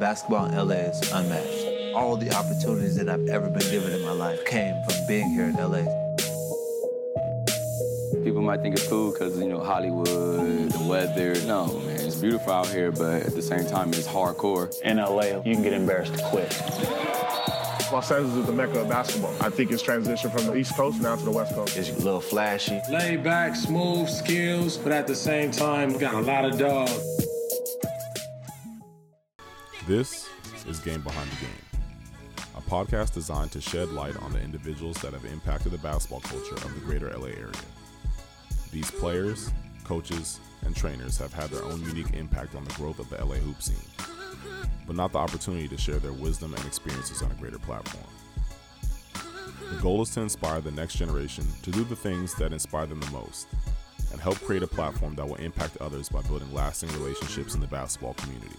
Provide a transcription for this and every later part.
Basketball in LA is unmatched. All the opportunities that I've ever been given in my life came from being here in LA. People might think it's cool because, you know, Hollywood, the weather. No, man, it's beautiful out here, but at the same time, it's hardcore. In LA, you can get embarrassed quick. Los Angeles is the mecca of basketball. I think it's transitioned from the East Coast now to the West Coast. It's a little flashy. Laid back, smooth skills, but at the same time, got a lot of dog. This is Game Behind the Game, a podcast designed to shed light on the individuals that have impacted the basketball culture of the greater LA area. These players, coaches, and trainers have had their own unique impact on the growth of the LA hoop scene, but not the opportunity to share their wisdom and experiences on a greater platform. The goal is to inspire the next generation to do the things that inspire them the most and help create a platform that will impact others by building lasting relationships in the basketball community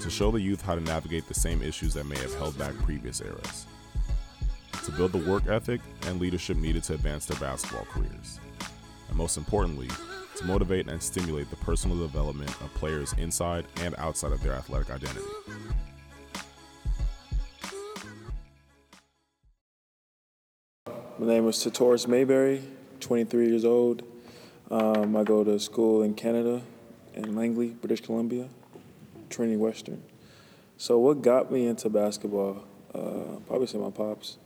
to show the youth how to navigate the same issues that may have held back previous eras, to build the work ethic and leadership needed to advance their basketball careers, and most importantly, to motivate and stimulate the personal development of players inside and outside of their athletic identity. My name is Tatoris Mayberry, 23 years old. Um, I go to school in Canada, in Langley, British Columbia. Trinity Western. So what got me into basketball? Uh, probably say my pops,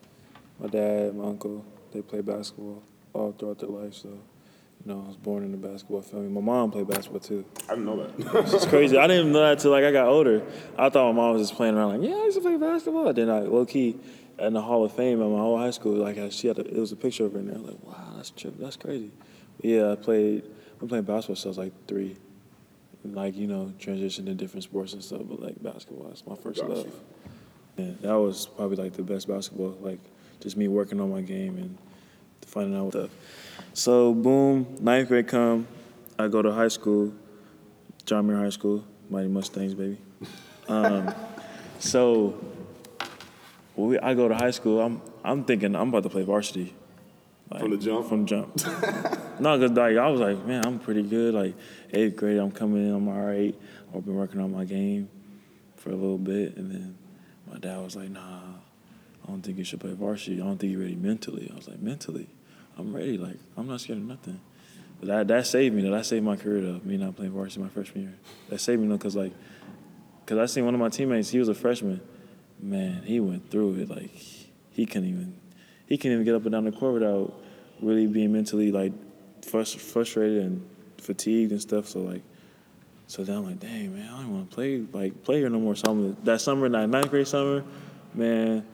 my dad, my uncle. They played basketball all throughout their life. So, you know, I was born in a basketball family. My mom played basketball too. I didn't know that. It's crazy. I didn't even know that till like I got older. I thought my mom was just playing around like, yeah, I used to play basketball. Then I low key in the Hall of Fame at my old high school, like she had a, it was a picture of her in there. Like, wow, that's trip, that's crazy. But yeah, I played. I'm playing basketball since I was like three like you know transition to different sports and stuff but like basketball is my first love. And that was probably like the best basketball like just me working on my game and finding out stuff so boom ninth grade come i go to high school john muir high school mighty mustangs baby. Um, so we, i go to high school i'm i'm thinking i'm about to play varsity like, from the jump from jump no, cause like I was like, man, I'm pretty good. Like eighth grade, I'm coming in, I'm all right. I've been working on my game for a little bit, and then my dad was like, nah, I don't think you should play varsity. I don't think you're ready mentally. I was like, mentally, I'm ready. Like I'm not scared of nothing. But that that saved me. Though. That saved my career. Though me not playing varsity my freshman year. That saved me though, cause like, cause I seen one of my teammates. He was a freshman. Man, he went through it. Like he couldn't even he couldn't even get up and down the court without really being mentally like frustrated and fatigued and stuff. So like, so then I'm like, dang man, I don't want to play like play here no more. So I'm, that summer, that ninth grade summer, man,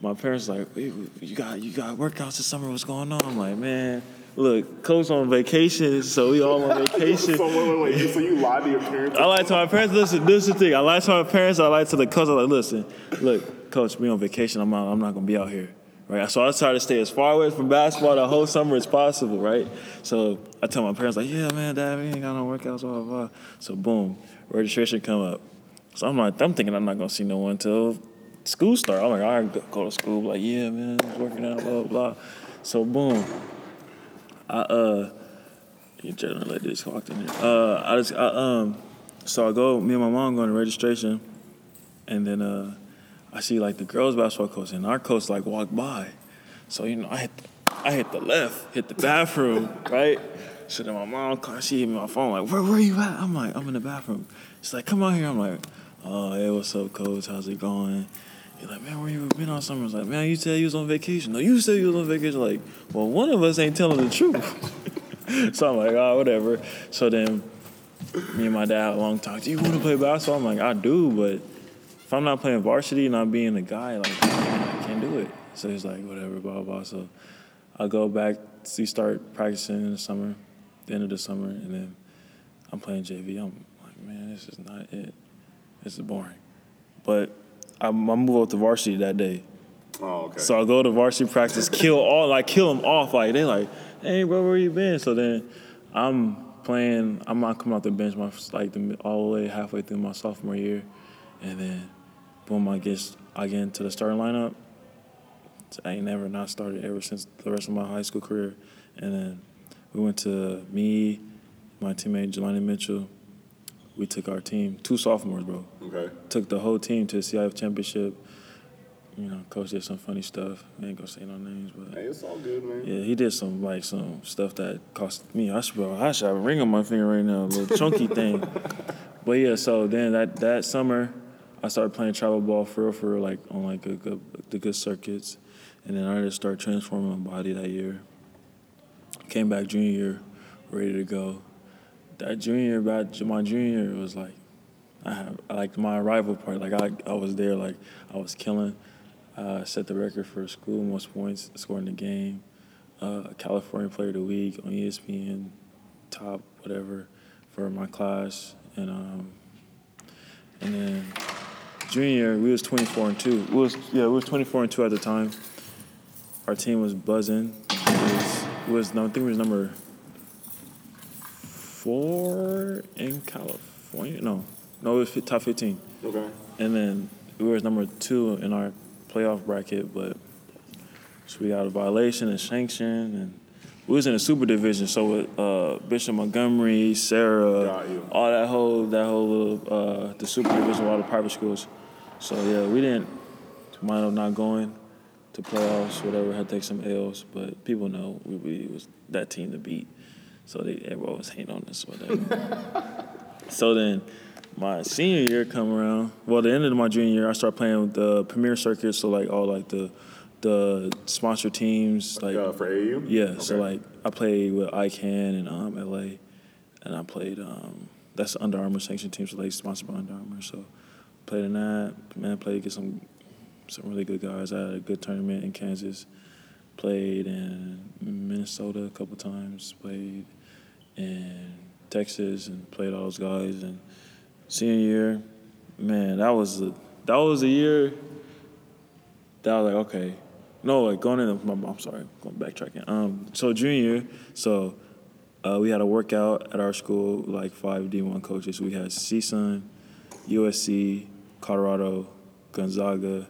my parents like, you got you got workouts this summer. What's going on? I'm like, man. Look, coach on vacation, so we all on vacation. so wait, wait, wait. So you lied to your parents? I lied to my parents. Listen, this is the thing. I lied to my parents. I lied to the coach. I like, listen, look, coach, me on vacation. I'm not. I'm not gonna be out here right? So I try to stay as far away from basketball the whole summer as possible, right? So I tell my parents like, yeah, man, dad, we ain't got no workouts, blah, blah, blah. So boom, registration come up. So I'm like, I'm thinking I'm not gonna see no one until school start. I'm like, I go to school, like, yeah, man, working out, blah, blah, blah. So boom, I uh, you generally let this walked in here. Uh, I just, I, um, so I go, me and my mom going to registration, and then uh I see like the girls basketball coach and our coach like walk by. So you know I hit the, I hit the left, hit the bathroom, right? So then my mom called, she hit me my phone like, where where you at? I'm like, I'm in the bathroom. She's like, come on here. I'm like, oh hey, what's up, coach? How's it going? He's like, man, where you been all summer? I was like, man, you said you was on vacation. No, you said you was on vacation. Like, well, one of us ain't telling the truth. so I'm like, oh, whatever. So then me and my dad long talk. Do you want to play basketball? I'm like, I do, but if I'm not playing varsity and I'm being a guy, like I can't do it. So he's like, whatever, blah blah. So I go back to start practicing in the summer, the end of the summer, and then I'm playing JV. I'm like, man, this is not it. This is boring. But I, I move up to varsity that day. Oh, okay. So I go to varsity practice, kill all, like kill them off. Like they like, hey, bro, where you been? So then I'm playing. I'm not coming off the bench my like the, all the way halfway through my sophomore year, and then boom, I get I get into the starting lineup. I ain't never not started ever since the rest of my high school career. And then we went to me, my teammate Jelani Mitchell, we took our team, two sophomores, bro. Okay. Took the whole team to the CIF championship. You know, coach did some funny stuff. I ain't gonna say no names, but Hey, it's all good, man. yeah, he did some like some stuff that cost me. I should, bro, I should have a ring on my finger right now, a little chunky thing. But yeah, so then that that summer, I started playing travel ball for real, for real, like on like a the good circuits, and then I just started transforming my body that year. Came back junior year, ready to go. That junior year, my junior year was like, I have like my arrival part. Like I, I was there, like I was killing. Uh, set the record for school most points scored in the game. Uh, California Player of the Week on ESPN, top whatever for my class, and um, and then junior year we was 24 and two. We was yeah we was 24 and two at the time. Our team was buzzing. It was, it was I think it was number four in California. No, no, it was top 15. Okay. And then we was number two in our playoff bracket, but so we got a violation and sanction, and we was in a super division. So with uh, Bishop Montgomery, Serra, all that whole that whole little uh, the super division, all the private schools. So yeah, we didn't mind up not going to playoffs, whatever. Had to take some L's, but people know we, we was that team to beat. So they everyone was hating on us, whatever. So then my senior year come around. Well, the end of my junior year, I started playing with the premier circuit. So like all like the the sponsor teams, like Uh, for AAU? yeah. So like I played with ICANN and um, LA, and I played um, that's the Under Armour sanctioned team, so they sponsored by Under Armour. So played in that. Man, played against some some really good guys. I had a good tournament in Kansas. Played in Minnesota a couple times. Played in Texas and played all those guys. And senior year, man, that was a, that was a year that I was like, okay, no, like going in. I'm, sorry, going backtracking. Um, so junior so uh, we had a workout at our school, like five D1 coaches. We had CSUN, USC, Colorado, Gonzaga,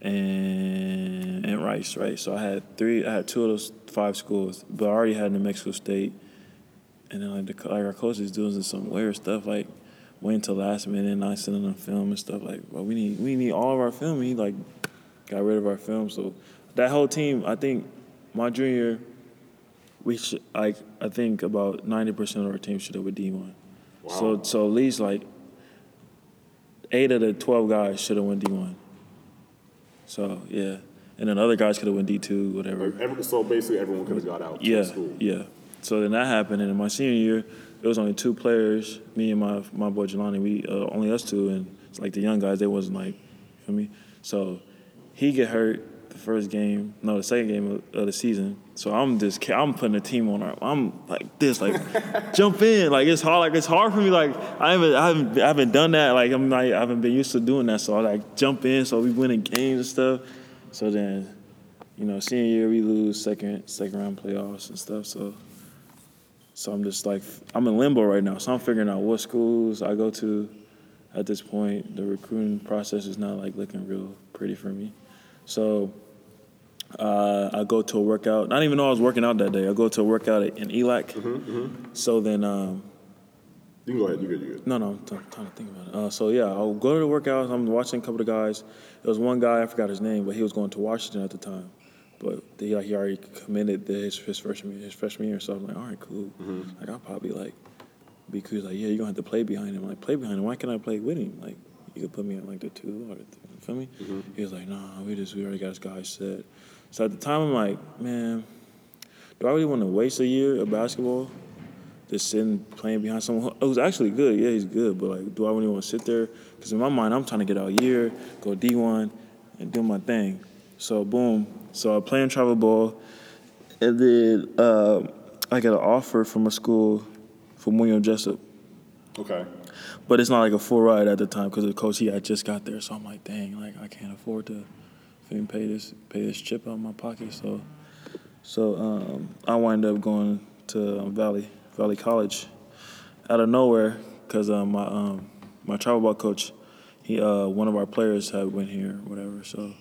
and and Rice, right? So I had three, I had two of those five schools, but I already had New Mexico State, and then like the like our coaches doing some weird stuff, like waiting till last minute, not sending them film and stuff. Like, well, we need we need all of our film. He like got rid of our film, so that whole team, I think, my junior, we should like I think about ninety percent of our team should have went D one. So so at least like eight of the twelve guys should have won D one. So yeah, and then other guys could have won D two, whatever. Like, every, so basically, everyone could have got out. Yeah, school. yeah. So then that happened, and in my senior year, it was only two players, me and my my boy Jelani. We uh, only us two, and it's like the young guys. They wasn't like, you feel me? So he get hurt the first game, no, the second game of, of the season. So I'm just I'm putting a team on our. I'm like this, like jump in, like it's hard, like it's hard for me. Like I haven't I haven't I haven't done that. Like I'm like I haven't been used to doing that. So I like jump in. So we winning games and stuff. So then you know, senior year we lose second second round playoffs and stuff. So so I'm just like I'm in limbo right now. So I'm figuring out what schools I go to. At this point, the recruiting process is not like looking real pretty for me. So uh, I go to a workout. Not even know I was working out that day. I go to a workout in ELAC. So then. Um, You can go ahead. You good? You good? no, no, I'm t- trying to think about it. Uh, so yeah, I'll go to the workouts. I'm watching a couple of guys. There was one guy I forgot his name, but he was going to Washington at the time. But he like he already committed to his, his freshman his freshman year. So I'm like, all right, cool. Like I'll probably like be cool. He's like, yeah, you're gonna have to play behind him. I'm like play behind him. Why can't I play with him? Like you could put me on like the two or the three. You feel me? He was like, nah, we just we already got this guy set. So at the time, I'm like, man, do I really want to waste a year of basketball? just sitting playing behind someone who's actually good. Yeah, he's good, but like, do I really want to sit there? Because in my mind, I'm trying to get out year, go D1, and do my thing. So boom. So I play in travel ball, and then uh, I get an offer from a school for William Jessup, Okay. but it's not like a full ride at the time because the coach he had just got there. So I'm like, dang, like I can't afford to even pay this pay this chip out of my pocket. So so um, I wind up going to um, Valley Valley College out of nowhere because uh, my um, my travel ball coach, he uh, one of our players had went here, whatever. So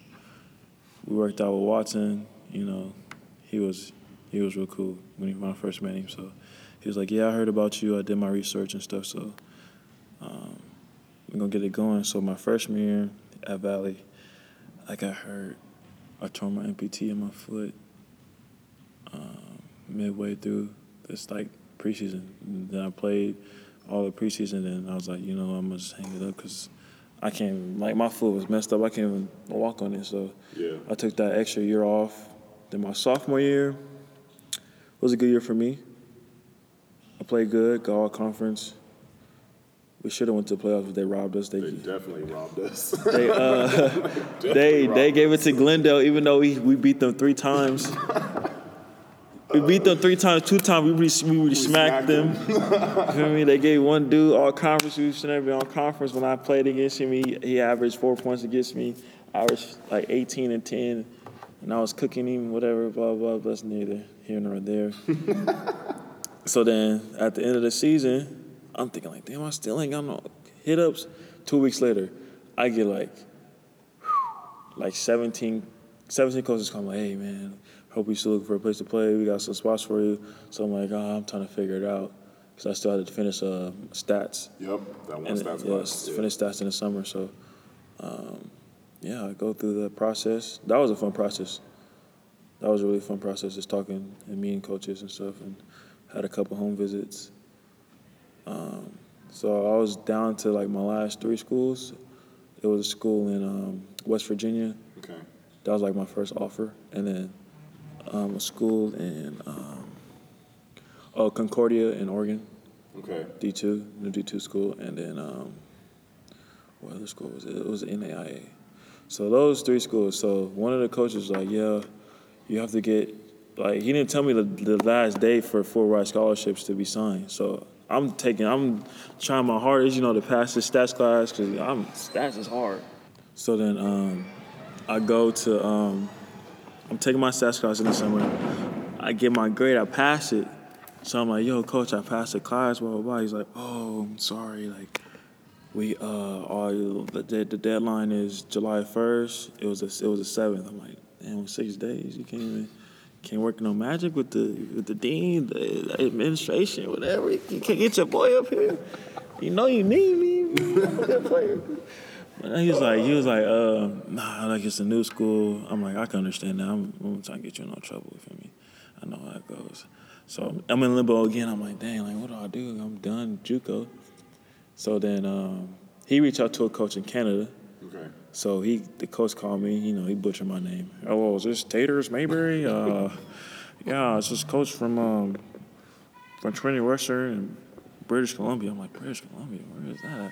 we worked out with Watson. You know, he was he was real cool when, he, when I first met him. So he was like, "Yeah, I heard about you. I did my research and stuff. So um, we're gonna get it going. So my freshman year at Valley, I got hurt. I tore my MPT in my foot um, midway through this like preseason. And then I played all the preseason, and I was like, you know, I'm gonna just hang it up because I can't. Like my foot was messed up. I can't even walk on it. So Yeah. I took that extra year off. Then my sophomore year was a good year for me. I played good, got all conference. We should have went to the playoffs, but they robbed us. They They definitely robbed us. they uh, they they gave it to Glendale, even though we, we beat them three times. We beat them three times. Two times we really, we really smacked, smacked them. you feel me? They gave one dude all conference. We should never be on conference. When I played against him, he, he averaged four points against me. I was like 18 and 10, and I was cooking him, whatever, blah blah. But that's neither here nor there. so then at the end of the season, I'm thinking like, damn, I still ain't got no hit ups. Two weeks later, I get like like 17, 17 coaches come like, hey man, hope you still looking for a place to play. We got some spots for you. So I'm like, oh, I'm trying to figure it out because I still had to finish uh, stats. yep, that one And stats yeah, class. Yeah. finish stats in the summer. So um, yeah, I go through the process. That was a fun process. That was a really fun process, just talking and meeting coaches and stuff, and had a couple home visits. Um, so I was down to like my last three schools. It was a school in um, West Virginia. Okay. That was like my first offer, and then um, a school in um, oh Concordia in Oregon, Okay. D two, new D two school, and then um, what other school was it? It was NAIA. So those three schools. So one of the coaches was like, yeah, you have to get like he didn't tell me the, the last day for full ride scholarships to be signed. So I'm taking, I'm trying my hardest, you know, to pass this stats class because I'm stats is hard. So then um, I go to, um, I'm taking my stats class in the summer. I get my grade, I pass it. So I'm like, yo, coach, I passed the class, blah, blah, blah. He's like, oh, I'm sorry. Like, we, uh, the, the deadline is July 1st. It was a, it was the 7th. I'm like, damn, six days. You can't even, can't work no magic with the, with the dean, the administration, whatever. You can't get your boy up here. You know you need me. But he was like, he was like, uh, nah, like it's a new school. I'm like, I can understand that. I'm, I'm trying to get you in no trouble. Feel me? I know how it goes. So I'm in limbo again. I'm like, dang, like what do I do? I'm done JUCO. So then um, he reached out to a coach in Canada. Okay. So he, the coach called me. You know, he butchered my name. Oh, is this Taters Mayberry? Uh, yeah, it's this coach from um, from Trinity Western in British Columbia. I'm like, British Columbia? Where is that?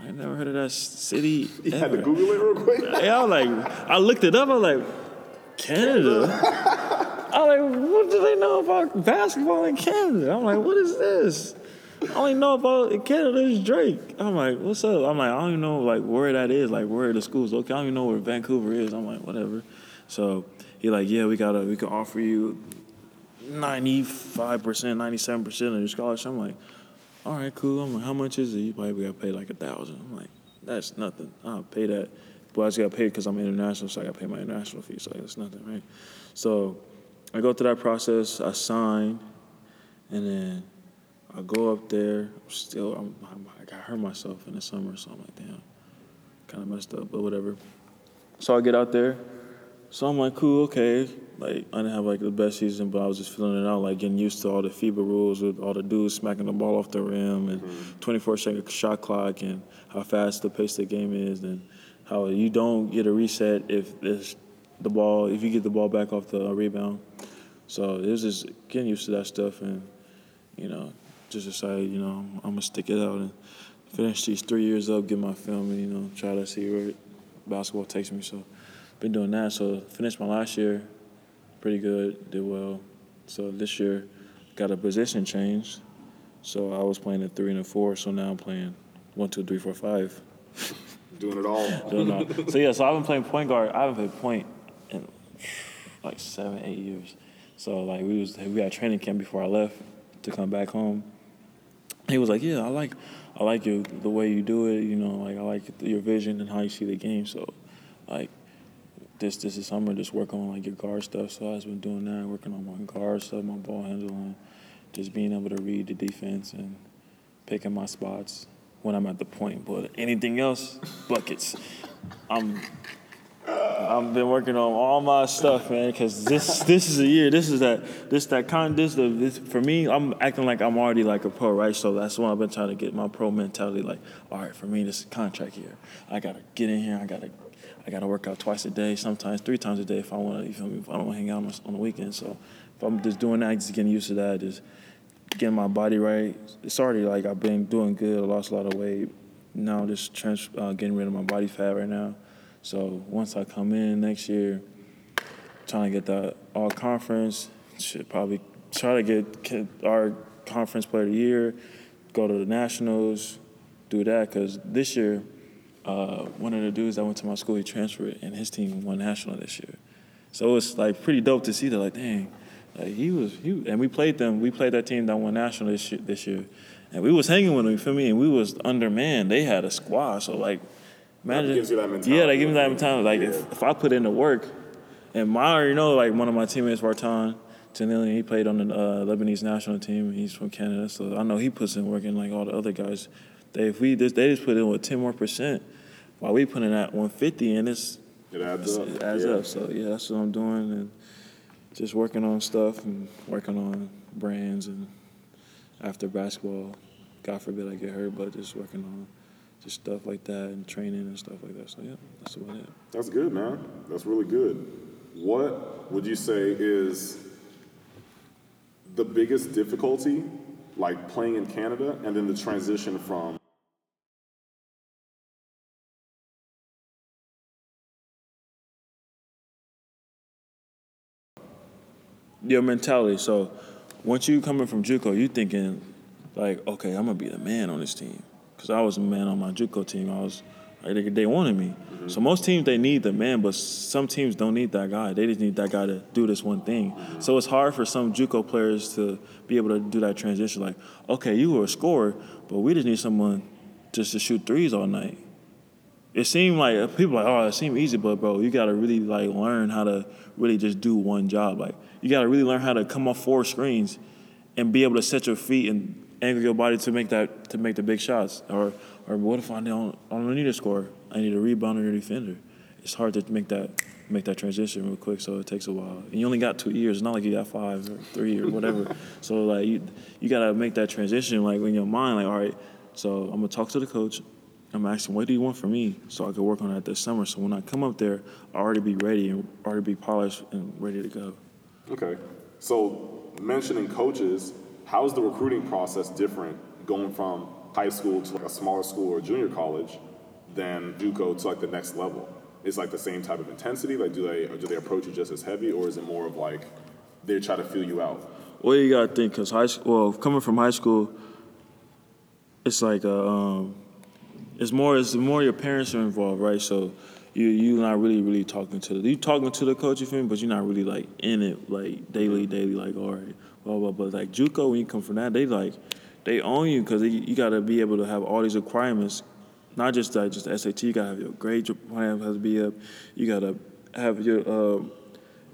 I never heard of that city. You had to. Google it real quick. Yeah, I was like, I looked it up. I was like, Canada. I was like, what do they know about basketball in Canada? I'm like, what is this? I only know about Canada is Drake. I'm like, what's up? I'm like, I don't even know like where that is, like where the school's located. I don't even know where Vancouver is. I'm like, whatever. So he like, yeah, we gotta, we can offer you 95 percent, 97 percent of your scholarship. I'm like, all right, cool. I'm like, how much is it? You probably gotta pay like a thousand. I'm like, that's nothing. I'll pay that. But I just gotta pay it because I'm international, so I gotta pay my international fee. So that's nothing, right? So I go through that process. I sign, and then I go up there. Still, I'm, I'm, I got hurt myself in the summer, so I'm like, damn, kind of messed up, but whatever. So I get out there. So I'm like, cool, okay. Like I didn't have like the best season, but I was just feeling it out, like getting used to all the FIBA rules with all the dudes smacking the ball off the rim and mm-hmm. 24 second shot clock and how fast the pace of the game is and how you don't get a reset if it's the ball if you get the ball back off the rebound. So it was just getting used to that stuff and you know just decided you know I'm gonna stick it out and finish these three years up, get my film, and you know try to see where basketball takes me. So been doing that. So finished my last year pretty good, did well. So this year got a position change. So I was playing a three and a four. So now I'm playing one, two, three, four, five. Doing it all. Doing all- so yeah, so I've been playing point guard. I haven't played point in like seven, eight years. So like we was we had training camp before I left to come back home. He was like, "Yeah, I like, I like your the way you do it. You know, like I like your vision and how you see the game. So, like, this this is summer, just work on like your guard stuff. So I've been doing that, working on my guard stuff, my ball handling, just being able to read the defense and picking my spots. when I'm at the point. But anything else, buckets. I'm I've been working on all my stuff, man, because this this is a year. This is that this that kind. This the this for me. I'm acting like I'm already like a pro, right? So that's why I've been trying to get my pro mentality. Like, all right, for me, this is contract here. I gotta get in here. I gotta I gotta work out twice a day, sometimes three times a day if I want to. You feel me? If I don't hang out on, on the weekend, so if I'm just doing that, just getting used to that, just getting my body right. It's already like I've been doing good. I lost a lot of weight. Now just trans, uh, getting rid of my body fat right now. So once I come in next year, trying to get the all conference, should probably try to get our conference player of the year, go to the nationals, do that. Because this year, uh, one of the dudes that went to my school, he transferred, and his team won national this year. So it's like pretty dope to see that. Like, dang, like he was, he, and we played them. We played that team that won national this year, this year, and we was hanging with them. You feel me? And we was undermanned. They had a squad, so like Imagine, that gives you that mentality. Yeah, that gives me that mentality. Like yeah. if, if I put in the work, and my, I already know like one of my teammates, Vartan Tanilian, he played on the uh, Lebanese national team. He's from Canada, so I know he puts in work. And like all the other guys, they if we just they just put in with ten more percent, while we put in at one fifty, and it's it adds up. It adds yeah. up. So yeah, that's what I'm doing, and just working on stuff and working on brands and after basketball. God forbid I get hurt, but just working on just stuff like that and training and stuff like that. So yeah, that's about it. That's good, man. That's really good. What would you say is the biggest difficulty, like playing in Canada, and then the transition from your mentality. So once you coming from JUCO, you thinking like, okay, I'm gonna be the man on this team because I was a man on my JUCO team. I was they, they wanted me. Mm-hmm. So most teams they need the man, but some teams don't need that guy. They just need that guy to do this one thing. Mm-hmm. So it's hard for some JUCO players to be able to do that transition. Like, okay, you were a scorer, but we just need someone just to shoot threes all night. It seemed like people like, oh, it seemed easy, but bro, you gotta really like learn how to really just do one job. Like, you gotta really learn how to come off four screens and be able to set your feet and angle your body to make that to make the big shots. Or or what if I don't I don't need a score? I need a rebounder or a defender. It's hard to make that make that transition real quick, so it takes a while. And you only got two years. It's not like you got five or three or whatever. so like you you gotta make that transition like in your mind, like all right. So I'm gonna talk to the coach. I'm asking, what do you want from me, so I can work on that this summer. So when I come up there, I already be ready and already be polished and ready to go. Okay. So mentioning coaches, how's the recruiting process different going from high school to like a smaller school or junior college than JUCO to like the next level? Is like the same type of intensity? Like, do they do they approach you just as heavy, or is it more of like they try to feel you out? Well, you gotta think because high school. Well, coming from high school, it's like a, um, it's more it's more your parents are involved, right? So you you're not really really talking to the you talking to the coach, you feel me? But you're not really like in it like daily, daily. Like all right, blah blah. But like JUCO, when you come from that, they like they own you because you got to be able to have all these requirements, not just like just SAT. You got to have your grade plan has to be up. You got to have your uh,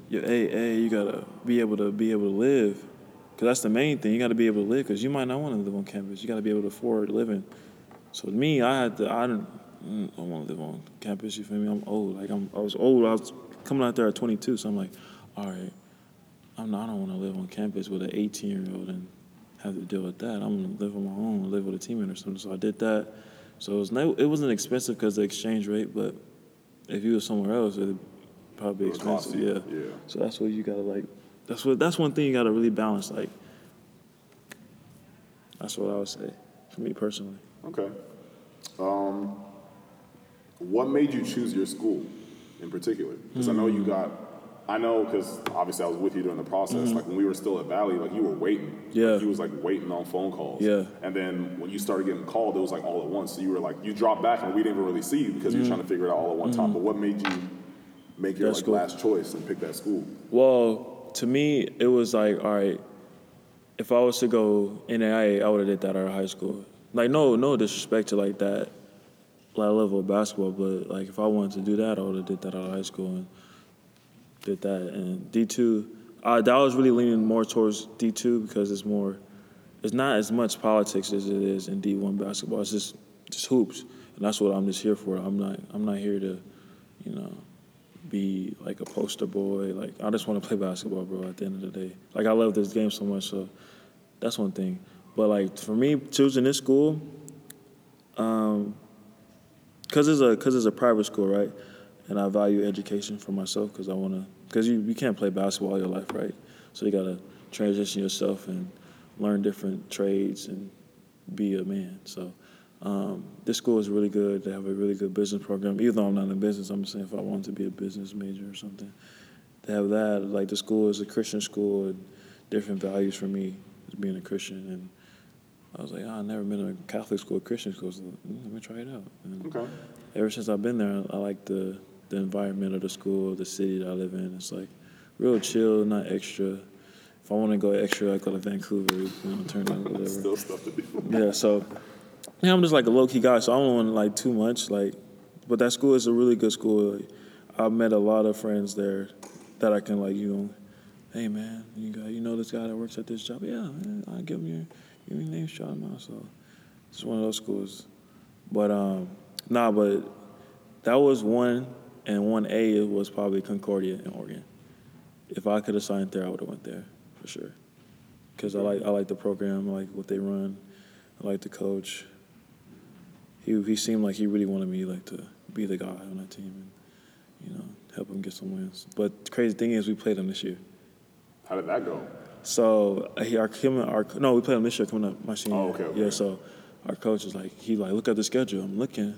your AA. You got to be able to be able to live, because that's the main thing. You got to be able to live because you might not want to live on campus. You got to be able to afford living. So me, I had to. I didn't. Mm, I want to live on campus. You feel me? I'm old. Like I'm. I was old. I was coming out there at 22. So I'm like, all right. I'm not, I don't want to live on campus with an 18 year old and have to deal with that. I'm gonna live on my own, live with a teammate or something. So I did that. So it was no, it wasn't expensive because the exchange rate, but if you were somewhere else, it'd probably be expensive. Yeah. yeah. So that's what you gotta like. That's what. That's one thing you gotta really balance. Like, that's what I would say for me personally. Okay. Um, what made you choose your school in particular? Because mm-hmm. I know you got I know because obviously I was with you during the process. Mm-hmm. Like when we were still at Valley, like you were waiting. Yeah. Like, you was like waiting on phone calls. Yeah. And then when you started getting called, it was like all at once. So you were like, you dropped back and we didn't even really see you because mm-hmm. you were trying to figure it out all at one mm-hmm. time. But what made you make your like, last choice and pick that school? Well, to me, it was like, all right, if I was to go NAIA, I would have did that out of high school. Like no, no disrespect to like that, that level of basketball, but like if I wanted to do that, I would have did that out of high school. And, did that. And D two, uh, that was really leaning more towards D two because it's more, it's not as much politics as it is in D one basketball. It's just it's hoops, and that's what I'm just here for. I'm not I'm not here to, you know, be like a poster boy. Like I just want to play basketball, bro. At the end of the day, like I love this game so much, so that's one thing. But like for me, choosing this school, um, cause it's a cause it's a private school, right? And I value education for myself because I want to. Cause you you can't play basketball all your life, right? So you gotta transition yourself and learn different trades and be a man. So. Um, this school is really good. They have a really good business program. Even though I'm not in business, I'm saying if I wanted to be a business major or something, they have that. Like the school is a Christian school and different values for me as being a Christian. And I was like, oh, I've never been to a Catholic school, Christian school. So let me try it out. And Okay. ever since I've been there, I like the the environment of the school, the city that I live in. It's like real chill, not extra. If I want to go extra, I go to Vancouver, you know, turn on whatever. Still stuff to do. Yeah, so yeah, I'm just like a low key guy, so I don't want like too much. Like, but that school is a really good school. I've met a lot of friends there that I can like, you know, hey man, you got you know this guy that works at this job? Yeah, man, I give him your give me your name, shout him out. So it's one of those schools. But um, nah, but that was one, and one A was probably Concordia in Oregon. If I could have signed there, I would have went there for sure. Cause I like I like the program, I like what they run, I like the coach. He he seemed like he really wanted me like to be the guy on that team and you know help him get some wins. But the crazy thing is, we played him this year. How did that go? So uh, he, our, him, our no, we played him this year coming up my senior. Oh, year. okay, okay. Yeah, so our coach is like, he like, look at the schedule. I'm looking,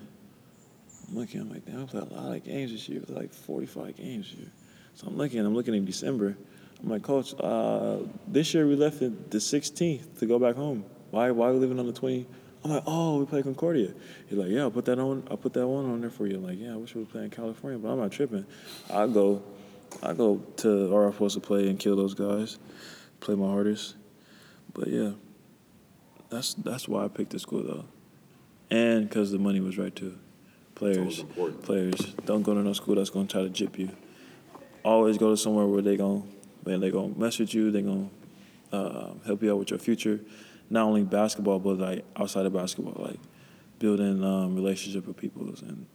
I'm looking. I'm like, damn, I played a lot of games this year. It was like 45 games here. So I'm looking. I'm looking in December. I'm like, coach, uh, this year we left the 16th to go back home. Why? Why are we leaving on the 20? I'm like, oh, we play Concordia. He's like, yeah, I'll put that on. I'll put that one on there for you. I'm like, yeah, I wish we were playing California, but I'm not tripping. I go, I go to where I'm supposed to play and kill those guys, play my hardest. But yeah, that's that's why I picked this school though, and because the money was right too. Players, players, don't go to no school that's gonna try to jip you. Always go to somewhere where they gon' man, they gonna mess with you. They gonna uh, help you out with your future, not only basketball but like outside of basketball, like building um, relationship with people and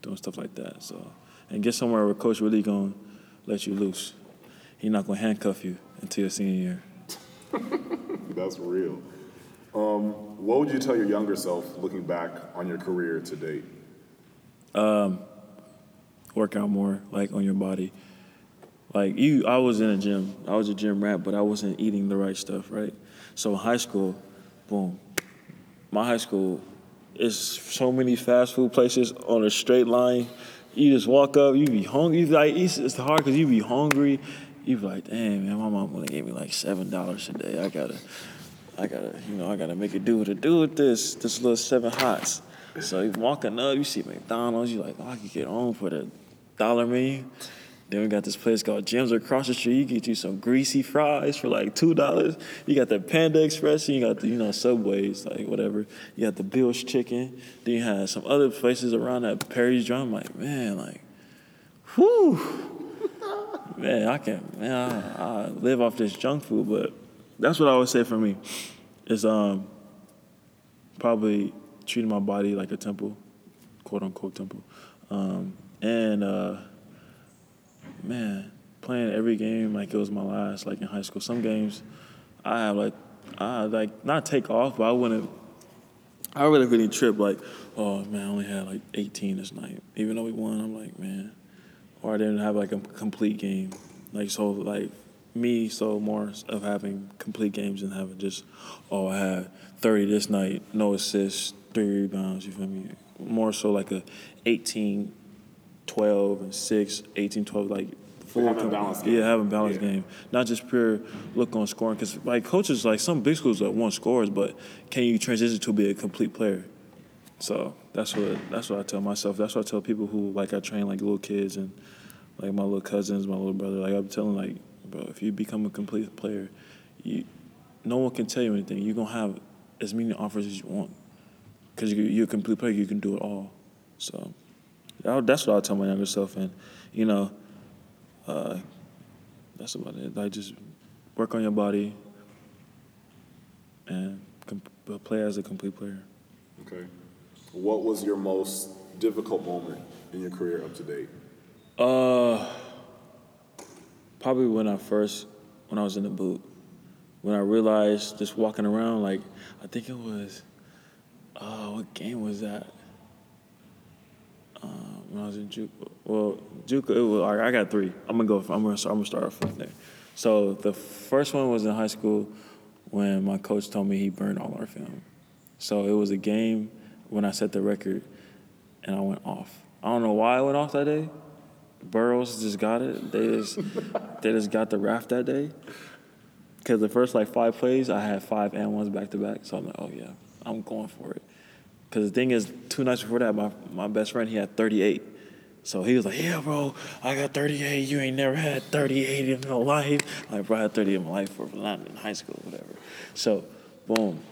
doing stuff like that. So and get somewhere where coach really gonna let you loose. He not gonna handcuff you until your senior year. That's real. Um, what would you tell your younger self looking back on your career to date? Um, work out more, like on your body. Like you, I was in a gym. I was a gym rat, but I wasn't eating the right stuff, right? So in high school, boom, my high school is so many fast food places on a straight line. You just walk up, you be hungry. You be like it's, it's hard because you be hungry. You be like, damn man, my mom only gave me like seven dollars a day. I gotta, I gotta, you know, I gotta make it do what it do with this this little seven hots. So you walking up, you see McDonald's, you like, oh, I could get on for the dollar menu. Then we got this place called Jim's across the street. You get you some greasy fries for like two dollars. You got the Panda Express, you got the you know Subways, like whatever. You got the Bill's Chicken. Then you had some other places around that Perry's Drum. Like man, like, whew, man, I can man, I, I live off this junk food. But that's what I would say for me is um probably treating my body like a temple, quote unquote temple, um, and uh, man, playing every game like it was my last, like in high school. Some games, I have like, I like not take off, but I wouldn't. I really really trip like, oh man, I only had like 18 this night. Even though we won, I'm like, man, or I didn't have like a complete game. Like so, like me, so more of having complete games and having just, oh, I had 30 this night, no assists, three rebounds. You feel me? More so like a 18, 12 and 6, 18, 12, like full Having a balanced game. Yeah, having a balanced Yeah. game, not just pure look on scoring. Because like coaches, like some big schools that want scores, but can you transition to be a complete player? So that's what that's what I tell myself. That's what I tell people who like I train like little kids and like my little cousins, my little brother. Like I'm telling like, bro, if you become a complete player, you no one can tell you anything. You're gonna have as many offers as you want because you, you're a complete player. You can do it all. So that's what I tell my younger self, and you know, uh, that's about it. Like just work on your body and com- play as a complete player. Okay. What was your most difficult moment in your career up to date? Uh, probably when I first, when I was in the boot, when I realized just walking around, like I think it was, uh, what game was that? Uh, when I was in Juke, Well, Juke, it was, like I got three. I'm gonna go. I'm gonna. I'm gonna start off from there. So the first one was in high school when my coach told me he burned all our film. So it was a game when I set the record, and I went off. I don't know why I went off that day. Burrows just got it. They just they just got the raft that day. Cause the first like five plays, I had five and ones back to back. So I'm like, oh yeah, I'm going for it. Cause the thing is, two nights before that, my my best friend he had 38. So he was like, yeah, bro, I got 38. You ain't never had 38 in your life. Like, bro, I had 38 in my life for not in high school, whatever. So, boom.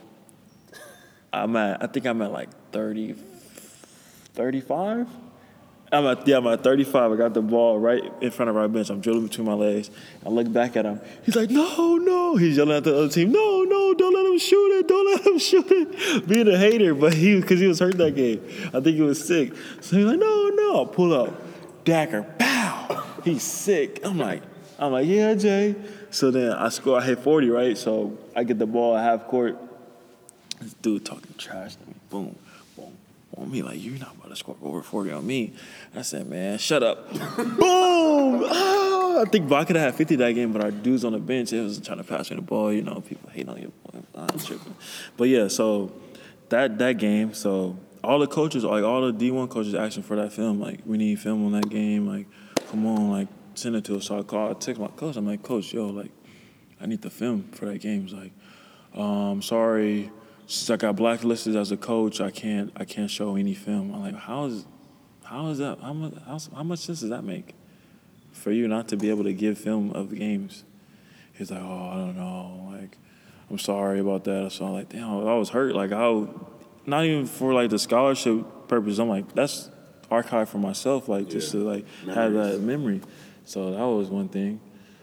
I'm at, I think I'm at like 30, 35. I'm at, yeah, I'm at 35. I got the ball right in front of our bench. I'm dribbling between my legs. I look back at him. He's like, no, no. He's yelling at the other team, no, no, don't let him shoot it. Don't let him shoot it. Being a hater, but he, because he was hurt that game. I think he was sick. So he's like, no, no. Pull up. Dagger, pow. He's sick. I'm like, I'm like, yeah, Jay. So then I score, I hit 40, right? So I get the ball at half court. This dude talking trash to me. Boom, boom, boom. He like, you're not about to score over 40 on me. I said, man, shut up. boom! Ah, I think Bach could have had 50 that game, but our dudes on the bench, it was trying to pass me the ball. You know, people hate on your boy. I'm tripping. But yeah, so that that game, so all the coaches, like all the D1 coaches asking for that film. Like, we need film on that game. Like, come on, like, send it to us. So I call, I text my coach. I'm like, coach, yo, like, I need the film for that game. He's like, um, sorry, since I got blacklisted as a coach, I can't I can't show any film. I'm like, how is how is that how much how, how much sense does that make for you not to be able to give film of the games? He's like, oh, I don't know, like I'm sorry about that. So I'm like, damn, I was hurt. Like I, not even for like the scholarship purpose. I'm like, that's archive for myself, like just to like have that memory. So that was one thing.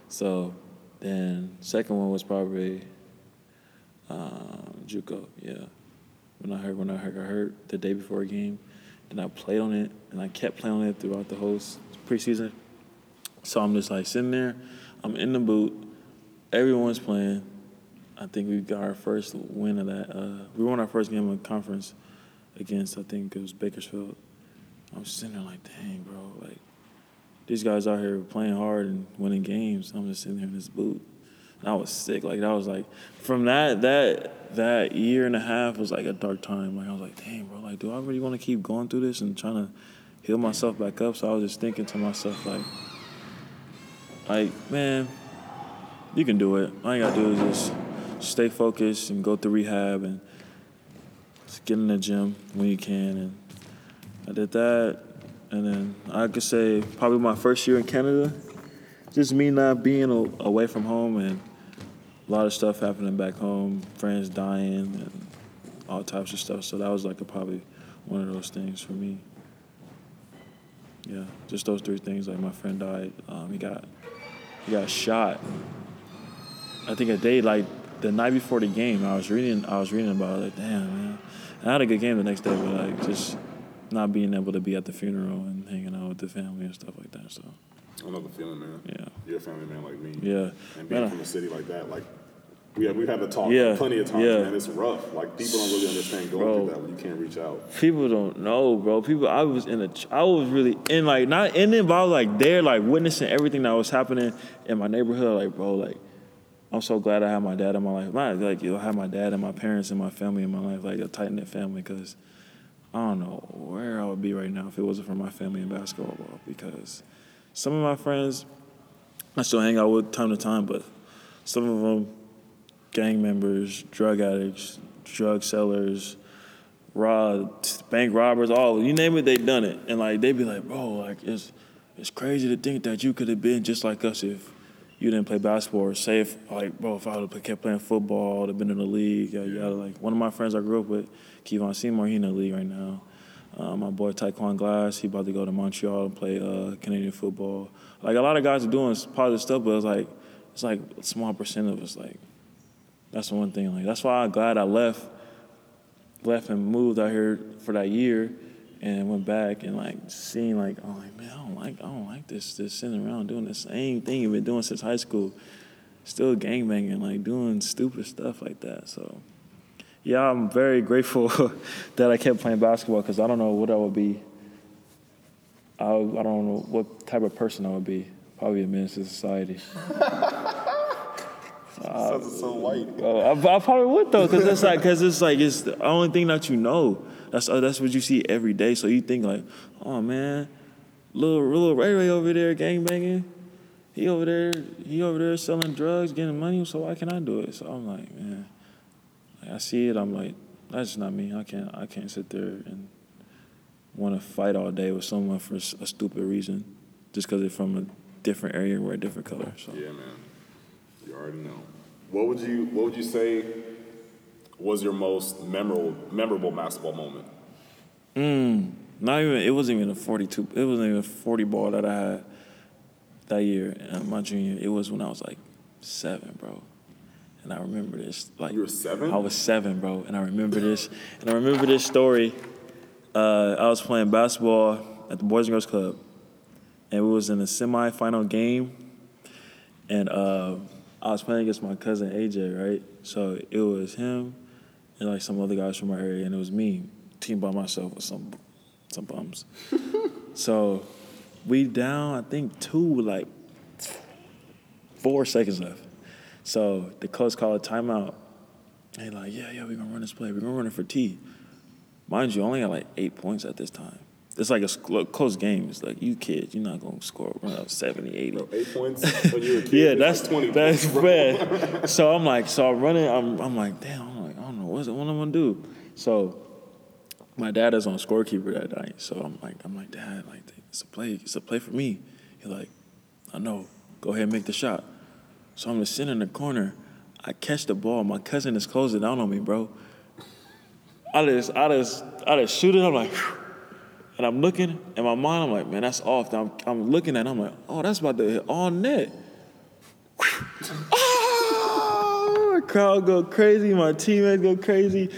So then second one was probably um, JUCO. Yeah, when I heard when I heard I heard the day before a game, then I played on it and I kept playing on it throughout the whole preseason. So I'm just like sitting there, I'm in the boot, everyone's playing. I think we got our first win of that. Uh, we won our first game of conference against I think it was Bakersfield. I'm sitting there like, dang, bro, like these guys out here playing hard and winning games. I'm just sitting there in this boot. I was sick. Like that was like from that that that year and a half was like a dark time. Like I was like, damn, bro, like do I really want to keep going through this and trying to heal myself back up? So I was just thinking to myself like, like man, you can do it. All you gotta do is just stay focused and go through rehab and just get in the gym when you can. And I did that, and then I could say probably my first year in Canada, just me not being away from home and a lot of stuff happening back home, friends dying and all types of stuff. So that was like a, probably one of those things for me. Yeah, just those three things. Like my friend died. Um, he got he got shot. I think a day like the night before the game. I was reading I was reading about it. Like damn man, I had a good game the next day, but like just not being able to be at the funeral and hanging out with the family and stuff like that. So I know the feeling, man. Yeah. You're a family man like me. Yeah. And being Man, from a city like that, like we have, we've had to talk Yeah, plenty of times, yeah. man. It's rough. Like people don't really understand going Bro. through that when you can't reach out. people don't know, bro. People, I was in a, I was really in like not in it, but I was like there, like witnessing everything that was happening in my neighborhood. Like, bro, like I'm so glad I have my dad in my life. My, like, you know, I had my dad and my parents and my family in my life, like a tight knit family. Because I don't know where I would be right now if it wasn't for my family in basketball. Bro. Because some of my friends I still hang out with time to time, but some of them gang members, drug addicts, drug sellers, rob, bank robbers, all you name it, they done it. And like they be like, bro, like it's it's crazy to think that you could have been just like us if you didn't play basketball. Or say if like, bro, if I would have kept playing football, I'd have been in the league. Yada, yada. Like one of my friends I grew up with, Kevon Seymour, he in the league right now. Uh, my boy Taekwon Glass, he about to go to Montreal and play uh, Canadian football. Like a lot of guys are doing positive stuff, but it's like it's like a small percent of us. Like that's the one thing. Like that's why I'm glad I left left and moved out here for that year, and went back and like seeing like oh like man I don't like I don't like this this sitting around doing the same thing you've been doing since high school, still gangbanging like doing stupid stuff like that. So yeah, I'm very grateful that I kept playing basketball because I don't know what I would be. I, I don't know what type of person I would be. Probably a menace to society. Sounds so white. Oh, I, I probably would though, because it's like, because it's like it's the only thing that you know. That's uh, that's what you see every day. So you think like, oh man, little little Ray Ray over there gang banging, he over there he over there selling drugs, getting money. So why can't I do it? So I'm like, man, I see it. I'm like, that's not me. I can't I can't sit there and want to fight all day with someone for a stupid reason, just because they're from a different area or a different color. So. Yeah, man. You already know. What would you What would you say was your most memorable memorable basketball moment? Not even it wasn't even a forty two. It wasn't even a forty ball that I had that year, uh, my junior. It was when I was like seven, bro. And I remember this like You were seven? I was seven, bro, and I remember this. And I remember this story. Uh, I was playing basketball at the Boys and Girls Club, and we was in a semifinal game, and uh, I was playing against my cousin AJ, right? So it was him and like some other guys from our area, and it was me, team by myself with some some bums. so we down, I think two like four seconds left. So the coach called a timeout. And like, yeah, yeah, we're gonna run this play. We're gonna run it for T. Mind you, I only got like eight points at this time. It's like a close game. It's like you kids, you're not gonna score run up 70, 80. Eight points when you were a kid. Yeah, that's like 20 that's points, bro. bad. so I'm like, so I'm running. I'm I'm like, damn. I'm like, I don't know what's what I'm gonna do. So my dad is on scorekeeper that night. So I'm like, I'm like, dad, like it's a play. It's a play for me. He's like, I know. Go ahead and make the shot. So I'm just sitting in the corner. I catch the ball. My cousin is closing down on me, bro. I just, I just, I just shoot it. I'm like, and I'm looking in my mind. I'm like, man, that's off. I'm, I'm looking at. it, I'm like, oh, that's about to hit all net. Ah! crowd go crazy. My teammates go crazy.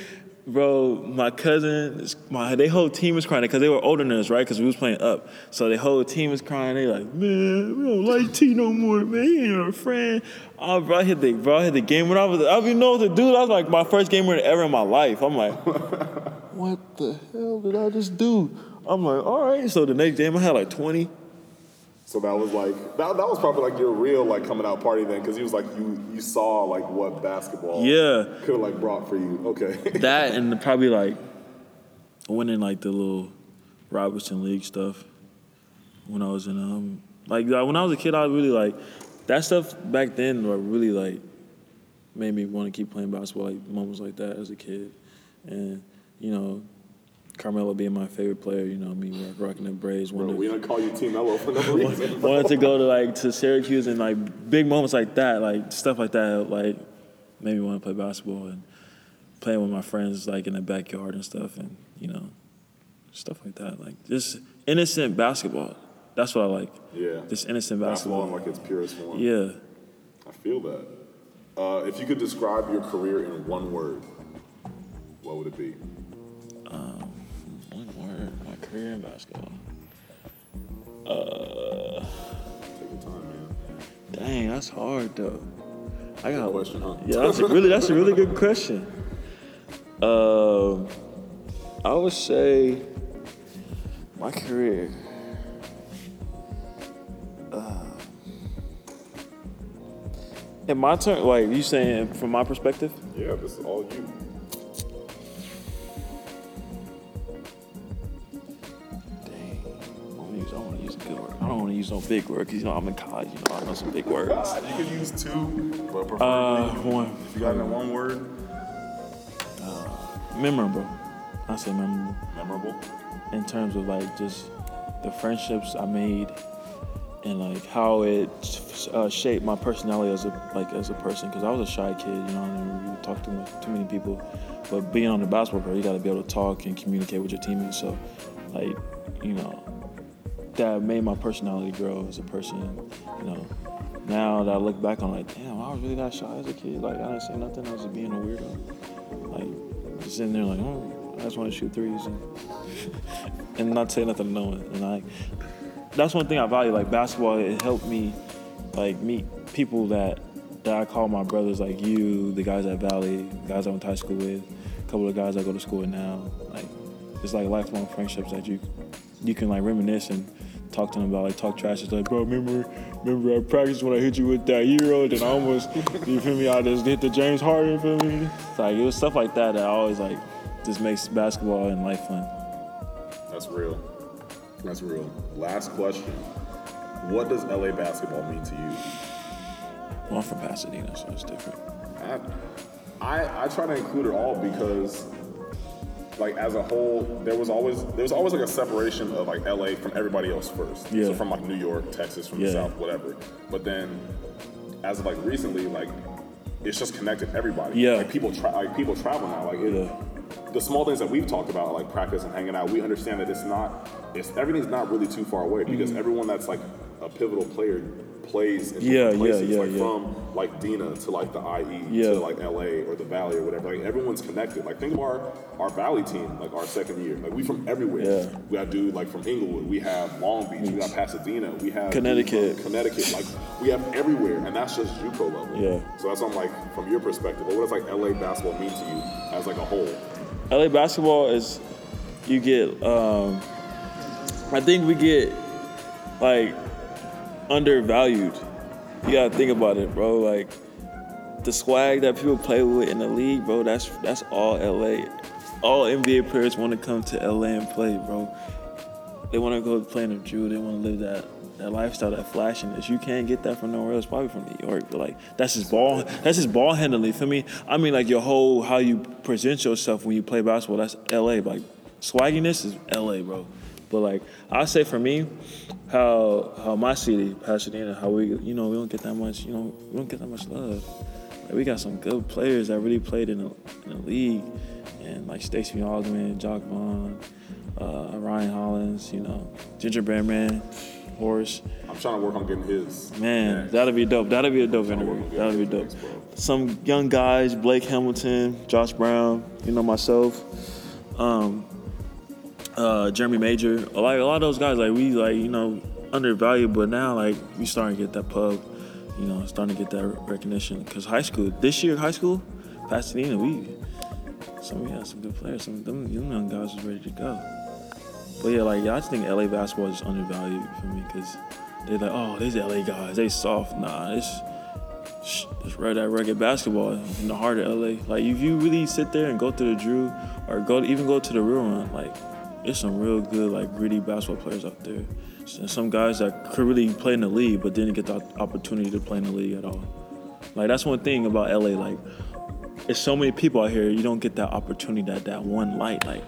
Bro, my cousin, my they whole team was crying because they were older than us, right? Because we was playing up, so the whole team was crying. They like, man, we don't like T no more, man. He ain't our friend. Oh, bro, I hit the bro, I hit the game when I was. I don't even know what to do. That was like my first game winner ever in my life. I'm like, what the hell did I just do? I'm like, all right. So the next game I had like 20. So that was like that, that was probably like your real like coming out party then, because he was like you you saw like what basketball Yeah. could have like brought for you. Okay. that and probably like winning like the little Robertson League stuff when I was in um like when I was a kid I really like that stuff back then were really like made me want to keep playing basketball like moments like that as a kid and you know Carmelo being my favorite player you know me rock- rocking the braids Bro, wanted, we don't call you Team Melo for no reason. wanted to go to like to Syracuse and like big moments like that like stuff like that like made me want to play basketball and playing with my friends like in the backyard and stuff and you know stuff like that like just innocent basketball that's what i like Yeah. just innocent Basketball basketball, in like its purest form. yeah I feel that. Uh, if you could describe your career in one word, what would it be? One word my career in basketball uh Take your time, man. dang that's hard though i got a question, huh? yeah that's a really that's a really good question um i would say my career uh, in my turn like you saying from my perspective Yeah, this is all you. Use no big word because you know I'm in college. You know I know some big words. You could use two, but preferably Uh, one if you got it in one word, memorable. I say memorable memorable. in terms of like just the friendships I made and like how it uh, shaped my personality as a like as a person. Because I was a shy kid. You know I didn't really talk to much, too many people. But being on the basketball court, you got to be able to talk and communicate with your teammates. So, like, you know, that made my personality grow as a person. You know, now that I look back on, like, damn, I was really that shy as a kid. Like, I didn't say nothing. I was just being a weirdo. Like, just sitting there, like, oh, I just want to shoot threes and, and not say nothing to no one. And I, that's one thing I value. Like basketball, it helped me like meet people that that I call my brothers, like you, the guys at Valley, guys I went to high school with, a couple of guys I go to school with now. Like it's like lifelong friendships that you you can like reminisce and talk to them about, like talk trash. It's like, bro, remember remember at practice when I hit you with that euro, then I almost you feel me? I just hit the James Harden, you feel me? It's like it was stuff like that that I always like just makes basketball and life fun. That's real. That's real. Last question. What does LA basketball mean to you? Well, I'm from Pasadena, so it's different. I, I, I try to include it all because, like as a whole, there was always there was always like a separation of like LA from everybody else first. Yeah. So from like New York, Texas, from the South, whatever. But then, as of like recently, like it's just connected everybody. Yeah. Like people tra- like people travel now. Like it, Yeah. the small things that we've talked about, like practice and hanging out, we understand that it's not, it's everything's not really too far away because mm-hmm. everyone that's like a pivotal player plays in. Yeah, different places, yeah, like yeah. from like Dina to like the IE to like LA or the Valley or whatever. Like everyone's connected. Like think of our our Valley team, like our second year. Like we from everywhere. We got dude like from Inglewood. We have Long Beach. We got Pasadena. We have Connecticut. Connecticut. Like we have everywhere, and that's just JUCO level. Yeah. So that's on like from your perspective. But What does like LA basketball mean to you as like a whole? LA basketball is you get um I think we get like undervalued. You gotta think about it, bro. Like the swag that people play with in the league, bro, that's that's all LA. All NBA players want to come to LA and play, bro. They want to go play in the Drew. They want to live that that lifestyle, that flashiness. You can't get that from nowhere else. Probably from New York, but like that's just ball. That's just ball handling. For me, I mean, like your whole how you present yourself when you play basketball. That's LA. Like swagginess is LA, bro. But like I say for me, how how my city, Pasadena, how we you know we don't get that much you know we don't get that much love. Like we got some good players that really played in the, in the league, and like Stacey Augmon, Jacque Vaughn, uh, Ryan Hollins, you know, Gingerbread Man, Horace. I'm trying to work on getting his. Man, that'll be dope. That'll be a dope Trying to work interview. That'll be dope. Some young guys, Blake Hamilton, Josh Brown, you know myself, um, uh, Jeremy Major. Like a lot of those guys, like we like you know undervalued, but now like we starting to get that pub, you know, starting to get that recognition. Cause high school this year, high school, Pasadena, we some we had some good players. Some them, young guys was ready to go. But yeah, like I just think LA basketball is undervalued for me because they're like, oh, these LA guys, they soft. Nah, it's it's right that rugged basketball in the heart of LA. Like if you really sit there and go to the Drew or go even go to the run, like there's some real good like gritty basketball players out there. And some guys that could really play in the league but didn't get the opportunity to play in the league at all. Like that's one thing about LA. Like there's so many people out here, you don't get that opportunity, that that one light. Like,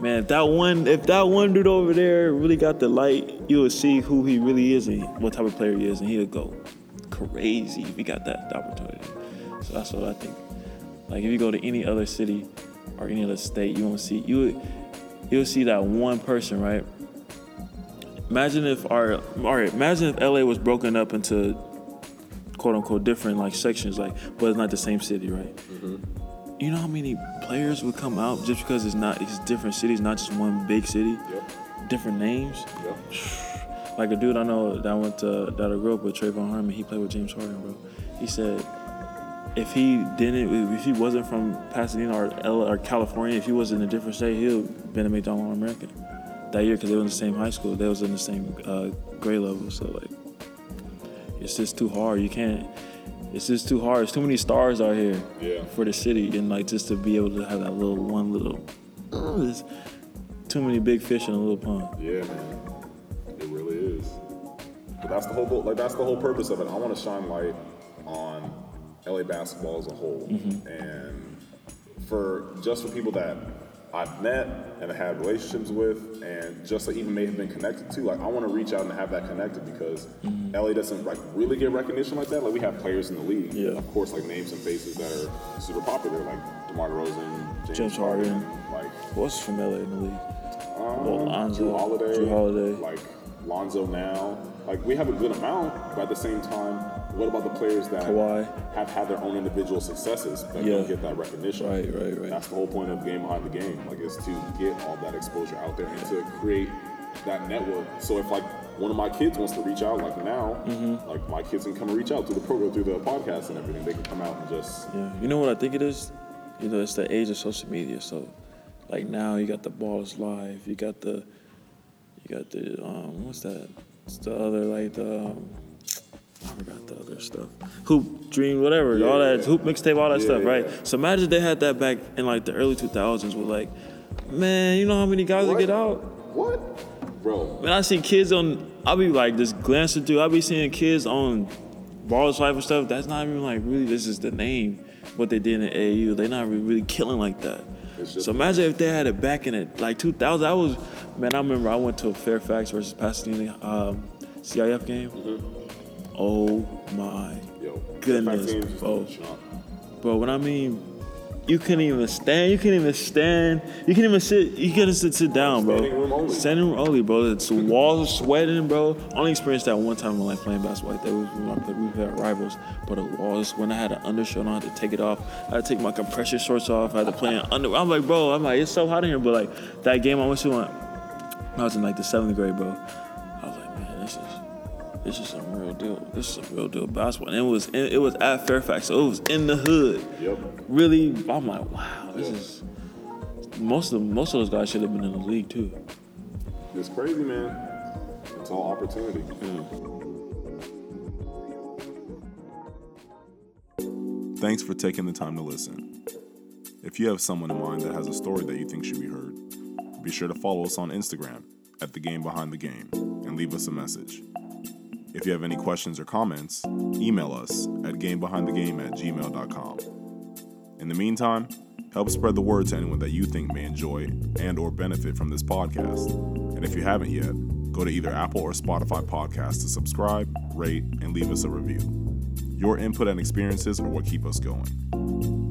man, if that one, if that one dude over there really got the light, you would see who he really is and what type of player he is, and he'll go crazy if he got that opportunity. So that's what I think. Like, if you go to any other city or any other state, you won't see you. would- You'll see that one person, right? Imagine if our, all right, imagine if LA was broken up into quote unquote different like sections, like, but it's not the same city, right? Mm-hmm. You know how many players would come out just because it's not it's different cities, not just one big city, Yep. different names. Yep. Like a dude I know that went to that I grew up with, Trayvon Harmon. He played with James Harden, bro. He said if he didn't, if he wasn't from Pasadena or L or California, if he was in a different state, he'd been a McDonald All American that year because they were in the same high school. They was in the same uh, grade level. So like, it's just too hard. You can't. It's just too hard. There's too many stars out here Yeah. for the city, and like just to be able to have that little one little. uh, too many big fish in a little pond. Yeah, man. It really is. But that's the whole. Like that's the whole purpose of it. I want to shine light on LA basketball as a whole, and for just for people that I've met and I had relationships with, and just that even may have been connected to. Like I want to reach out and have that connected because LA doesn't like really get recognition like that. Like we have players in the league, Yeah. of course, like names and faces that are super popular, like DeMar DeRozan, James, James Harden. like What's from LA in the league? um, Well, Lonzo, Jrue Holiday, Jrue Holiday. like Lonzo now. Like we have a good amount, but at the same time, what about the players that Kawhi. have had their own individual successes that Yeah. don't get that recognition? Right, right, right. That's the whole point of game behind the game, like is to get all that exposure out there and to create that network. So if like one of my kids wants to reach out, like now, Mm-hmm. like my kids can come and reach out through the program, through the podcast and everything. They can come out and just Yeah, you know what I think it is? You know, it's the age of social media. So, like now, you got the Ballislife. You got the, you got the um, what's that? It's the other like the. Um, I forgot the other stuff. Hoop Dream, whatever, all that Yeah. hoop mixtape, all that Yeah, stuff, right? So imagine they had that back in like the early 2000s with like, man, you know how many guys would What? get out? what, bro? When I see kids on, I'll be like just glancing through. I'll be seeing kids on Ballers Life and stuff. That's not even like really. This is the name. What they did in the AAU. They're not really killing like that. So imagine if they had it back in it like 2000. I was man. I remember I went to a Fairfax versus Pasadena um, CIF game. Oh my Yo, Goodness, Fairfax games used bro. bro. When I mean. You couldn't even stand. You couldn't even stand. You couldn't even sit. You couldn't sit, sit down, bro. Standing room only. Standing room only, bro. It's walls are sweating, bro. I only experienced that one time when like playing basketball like that. We, when I played, we had rivals, but it was when I had an undershirt on. I had to take it off. I had to take my compression shorts off. I had to play in under. I'm like, bro. I'm like, it's so hot in here. But like that game I went to when I was in like the seventh grade, bro. I was like, man, this is this is some real deal. This is a real deal basketball. And it was it was at Fairfax, so it was in the hood. Yep. Really, I'm like, wow, this Yeah. is most of most of those guys should have been in the league too. It's crazy, man. It's all opportunity. Thanks for taking the time to listen. If you have someone in mind that has a story that you think should be heard, be sure to follow us on Instagram at The Game Behind the Game and leave us a message. If you have any questions or comments, email us at gamebehindthegame at gmail.com. In the meantime, help spread the word to anyone that you think may enjoy and or benefit from this podcast. And if you haven't yet, go to either Apple or Spotify podcasts to subscribe, rate, and leave us a review. Your input and experiences are what keep us going.